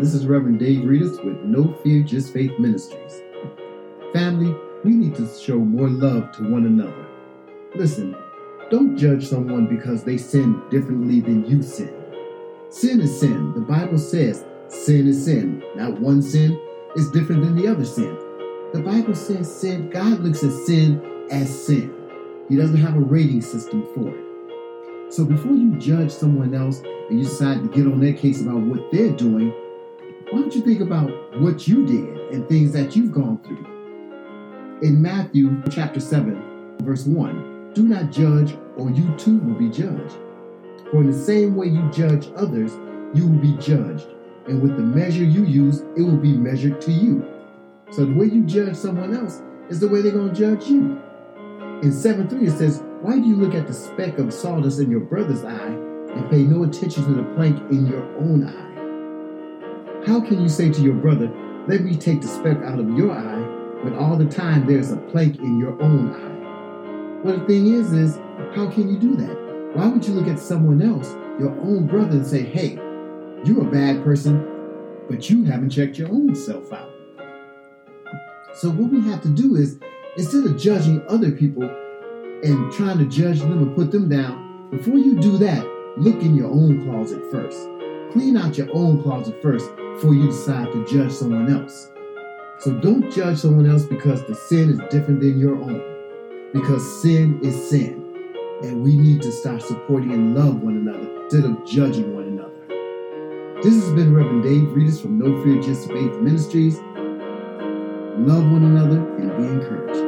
this is Reverend Dave Reedus with No Fear, Just Faith Ministries. Family, we need to show more love to one another. Listen, don't judge someone because they sin differently than you sin. Sin is sin. The Bible says sin is sin. Not one sin is different than the other sin. The Bible says sin, God looks at sin as sin. He doesn't have a rating system for it. So before you judge someone else and you decide to get on their case about what they're doing, why don't you think about what you did and things that you've gone through? In Matthew chapter 7, verse 1, do not judge, or you too will be judged. For in the same way you judge others, you will be judged. And with the measure you use, it will be measured to you. So the way you judge someone else is the way they're going to judge you. In 7 3, it says, Why do you look at the speck of sawdust in your brother's eye and pay no attention to the plank in your own eye? How can you say to your brother, Let me take the speck out of your eye, when all the time there's a plank in your own eye? Well, the thing is, is how can you do that? Why would you look at someone else, your own brother, and say, Hey, you're a bad person, but you haven't checked your own self out? So what we have to do is instead of judging other people and trying to judge them and put them down, before you do that, look in your own closet first. Clean out your own closet first before you decide to judge someone else. So don't judge someone else because the sin is different than your own. Because sin is sin. And we need to start supporting and love one another instead of judging one another. This has been Reverend Dave Reedus from No Fear Just Faith Ministries. Love one another and be encouraged.